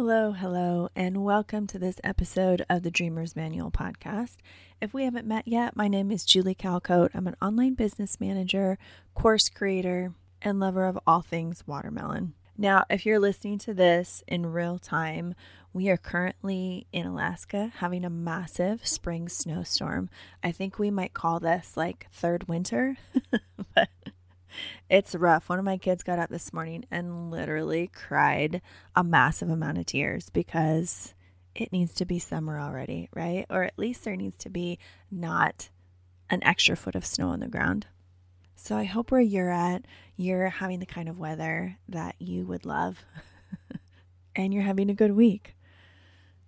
Hello, hello, and welcome to this episode of the Dreamer's Manual podcast. If we haven't met yet, my name is Julie Calcote. I'm an online business manager, course creator, and lover of all things watermelon. Now, if you're listening to this in real time, we are currently in Alaska having a massive spring snowstorm. I think we might call this like third winter, but it's rough. One of my kids got up this morning and literally cried a massive amount of tears because it needs to be summer already, right? Or at least there needs to be not an extra foot of snow on the ground. So I hope where you're at, you're having the kind of weather that you would love and you're having a good week.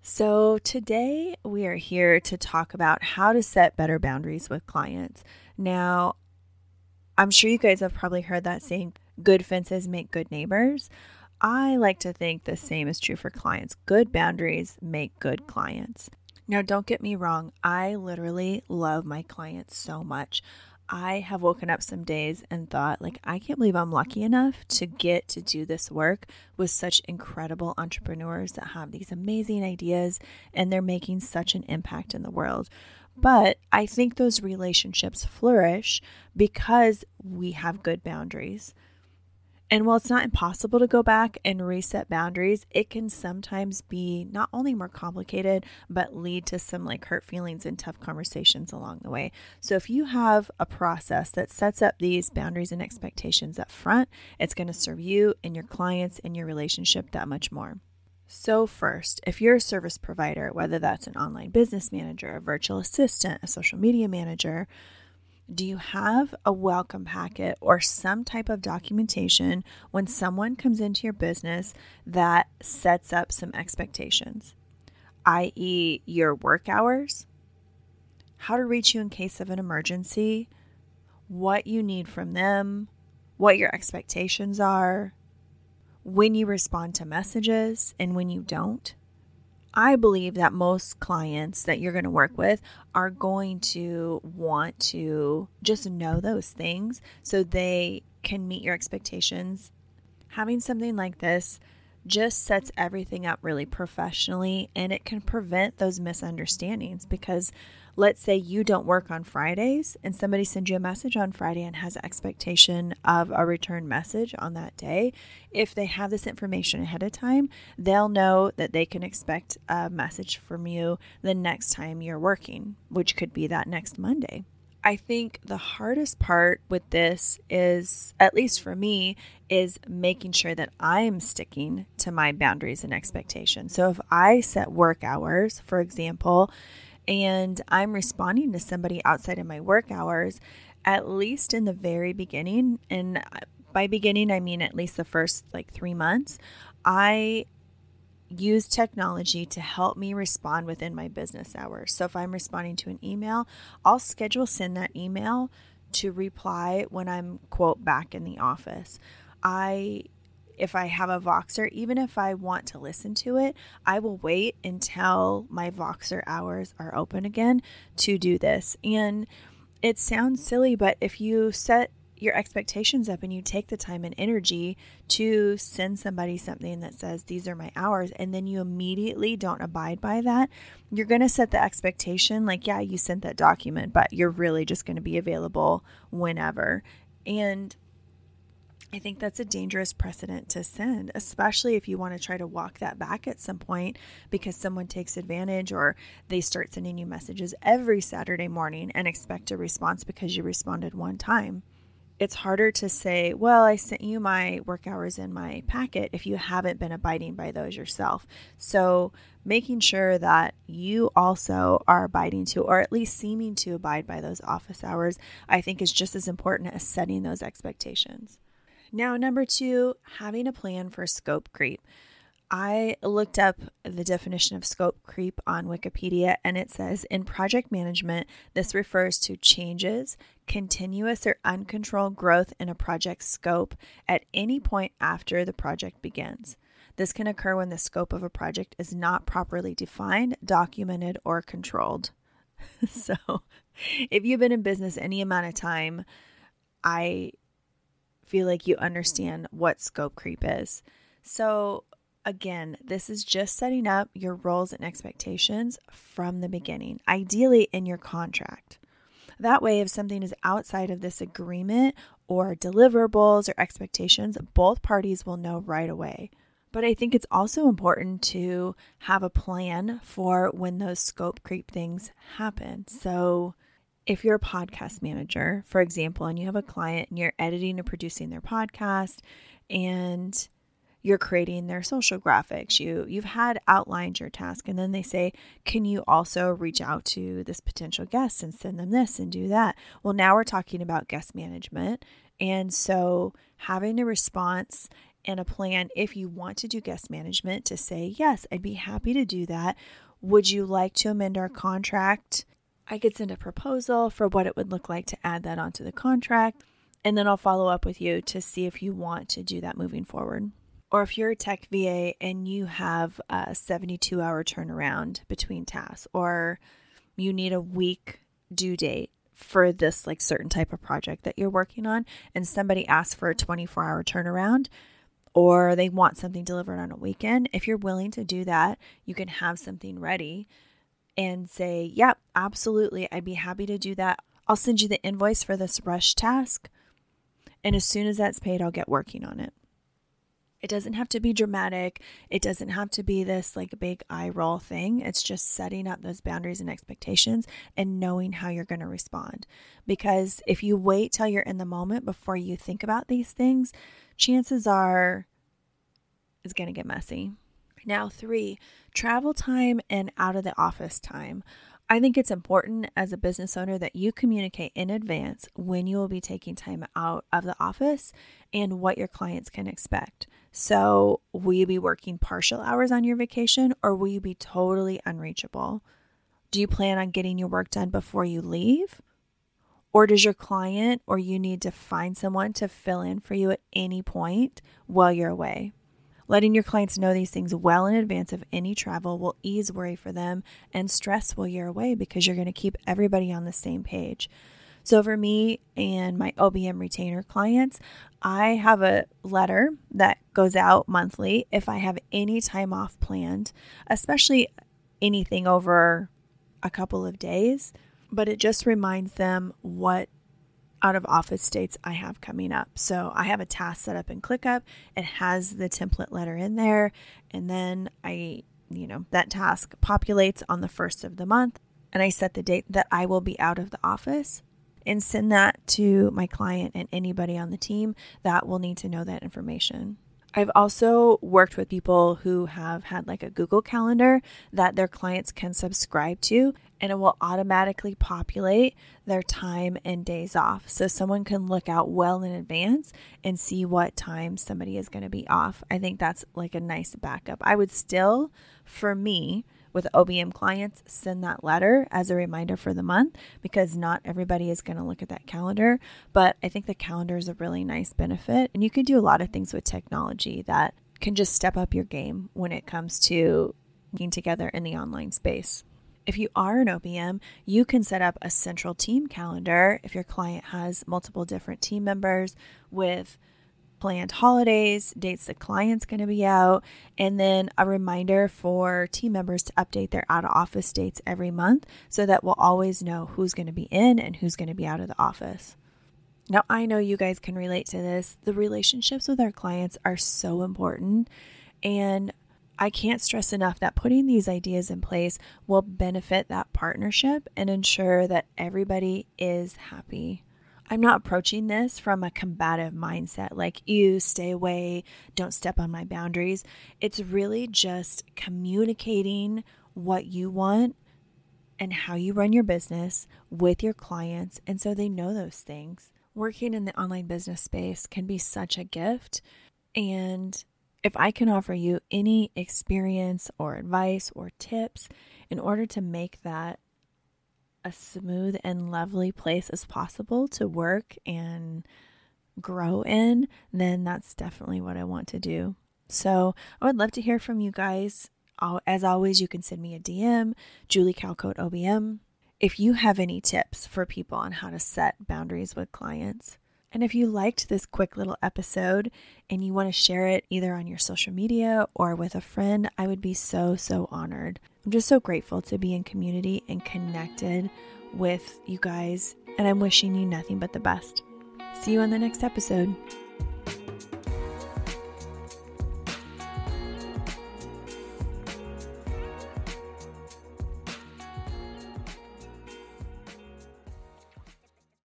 So, today we are here to talk about how to set better boundaries with clients. Now, I'm sure you guys have probably heard that saying, good fences make good neighbors. I like to think the same is true for clients. Good boundaries make good clients. Now, don't get me wrong, I literally love my clients so much. I have woken up some days and thought, like, I can't believe I'm lucky enough to get to do this work with such incredible entrepreneurs that have these amazing ideas and they're making such an impact in the world. But I think those relationships flourish because we have good boundaries. And while it's not impossible to go back and reset boundaries, it can sometimes be not only more complicated, but lead to some like hurt feelings and tough conversations along the way. So, if you have a process that sets up these boundaries and expectations up front, it's going to serve you and your clients and your relationship that much more. So, first, if you're a service provider, whether that's an online business manager, a virtual assistant, a social media manager, do you have a welcome packet or some type of documentation when someone comes into your business that sets up some expectations, i.e., your work hours, how to reach you in case of an emergency, what you need from them, what your expectations are? When you respond to messages and when you don't. I believe that most clients that you're going to work with are going to want to just know those things so they can meet your expectations. Having something like this just sets everything up really professionally and it can prevent those misunderstandings because let's say you don't work on Fridays and somebody sends you a message on Friday and has expectation of a return message on that day, if they have this information ahead of time, they'll know that they can expect a message from you the next time you're working, which could be that next Monday. I think the hardest part with this is, at least for me, is making sure that I'm sticking to my boundaries and expectations. So if I set work hours, for example, and I'm responding to somebody outside of my work hours, at least in the very beginning, and by beginning, I mean at least the first like three months, I use technology to help me respond within my business hours. So if I'm responding to an email, I'll schedule send that email to reply when I'm quote back in the office. I if I have a Voxer, even if I want to listen to it, I will wait until my Voxer hours are open again to do this. And it sounds silly, but if you set your expectations up and you take the time and energy to send somebody something that says these are my hours and then you immediately don't abide by that you're going to set the expectation like yeah you sent that document but you're really just going to be available whenever and I think that's a dangerous precedent to send, especially if you want to try to walk that back at some point because someone takes advantage or they start sending you messages every Saturday morning and expect a response because you responded one time it's harder to say, well, I sent you my work hours in my packet if you haven't been abiding by those yourself. So, making sure that you also are abiding to, or at least seeming to abide by those office hours, I think is just as important as setting those expectations. Now, number two, having a plan for scope creep. I looked up the definition of scope creep on Wikipedia and it says in project management, this refers to changes, continuous or uncontrolled growth in a project scope at any point after the project begins. This can occur when the scope of a project is not properly defined, documented, or controlled. so, if you've been in business any amount of time, I feel like you understand what scope creep is. So, Again, this is just setting up your roles and expectations from the beginning, ideally in your contract. That way, if something is outside of this agreement or deliverables or expectations, both parties will know right away. But I think it's also important to have a plan for when those scope creep things happen. So, if you're a podcast manager, for example, and you have a client and you're editing and producing their podcast and you're creating their social graphics you you've had outlined your task and then they say can you also reach out to this potential guest and send them this and do that? Well now we're talking about guest management. And so having a response and a plan if you want to do guest management to say yes i'd be happy to do that. Would you like to amend our contract i could send a proposal for what it would look like to add that onto the contract and then I'll follow up with you to see if you want to do that moving forward. Or if you're a tech VA and you have a 72 hour turnaround between tasks, or you need a week due date for this like certain type of project that you're working on, and somebody asks for a 24 hour turnaround, or they want something delivered on a weekend, if you're willing to do that, you can have something ready and say, Yep, absolutely, I'd be happy to do that. I'll send you the invoice for this rush task. And as soon as that's paid, I'll get working on it. It doesn't have to be dramatic. It doesn't have to be this like big eye roll thing. It's just setting up those boundaries and expectations and knowing how you're going to respond. Because if you wait till you're in the moment before you think about these things, chances are it's going to get messy. Now, three, travel time and out of the office time. I think it's important as a business owner that you communicate in advance when you will be taking time out of the office and what your clients can expect. So, will you be working partial hours on your vacation or will you be totally unreachable? Do you plan on getting your work done before you leave? Or does your client or you need to find someone to fill in for you at any point while you're away? Letting your clients know these things well in advance of any travel will ease worry for them and stress while you're away because you're going to keep everybody on the same page. So, for me and my OBM retainer clients, I have a letter that goes out monthly if I have any time off planned, especially anything over a couple of days. But it just reminds them what out of office dates I have coming up. So I have a task set up in ClickUp. It has the template letter in there. And then I, you know, that task populates on the first of the month. And I set the date that I will be out of the office and send that to my client and anybody on the team that will need to know that information. I've also worked with people who have had like a Google Calendar that their clients can subscribe to, and it will automatically populate their time and days off. So someone can look out well in advance and see what time somebody is going to be off. I think that's like a nice backup. I would still, for me, with OBM clients, send that letter as a reminder for the month because not everybody is going to look at that calendar. But I think the calendar is a really nice benefit. And you can do a lot of things with technology that can just step up your game when it comes to being together in the online space. If you are an OBM, you can set up a central team calendar if your client has multiple different team members with planned holidays, dates the client's going to be out, and then a reminder for team members to update their out of office dates every month so that we'll always know who's going to be in and who's going to be out of the office. Now, I know you guys can relate to this. The relationships with our clients are so important, and I can't stress enough that putting these ideas in place will benefit that partnership and ensure that everybody is happy. I'm not approaching this from a combative mindset, like, you stay away, don't step on my boundaries. It's really just communicating what you want and how you run your business with your clients. And so they know those things. Working in the online business space can be such a gift. And if I can offer you any experience or advice or tips in order to make that a smooth and lovely place as possible to work and grow in, then that's definitely what I want to do. So I would love to hear from you guys. As always, you can send me a DM, Julie Calcote OBM. If you have any tips for people on how to set boundaries with clients, And if you liked this quick little episode and you want to share it either on your social media or with a friend, I would be so, so honored. I'm just so grateful to be in community and connected with you guys, and I'm wishing you nothing but the best. See you on the next episode.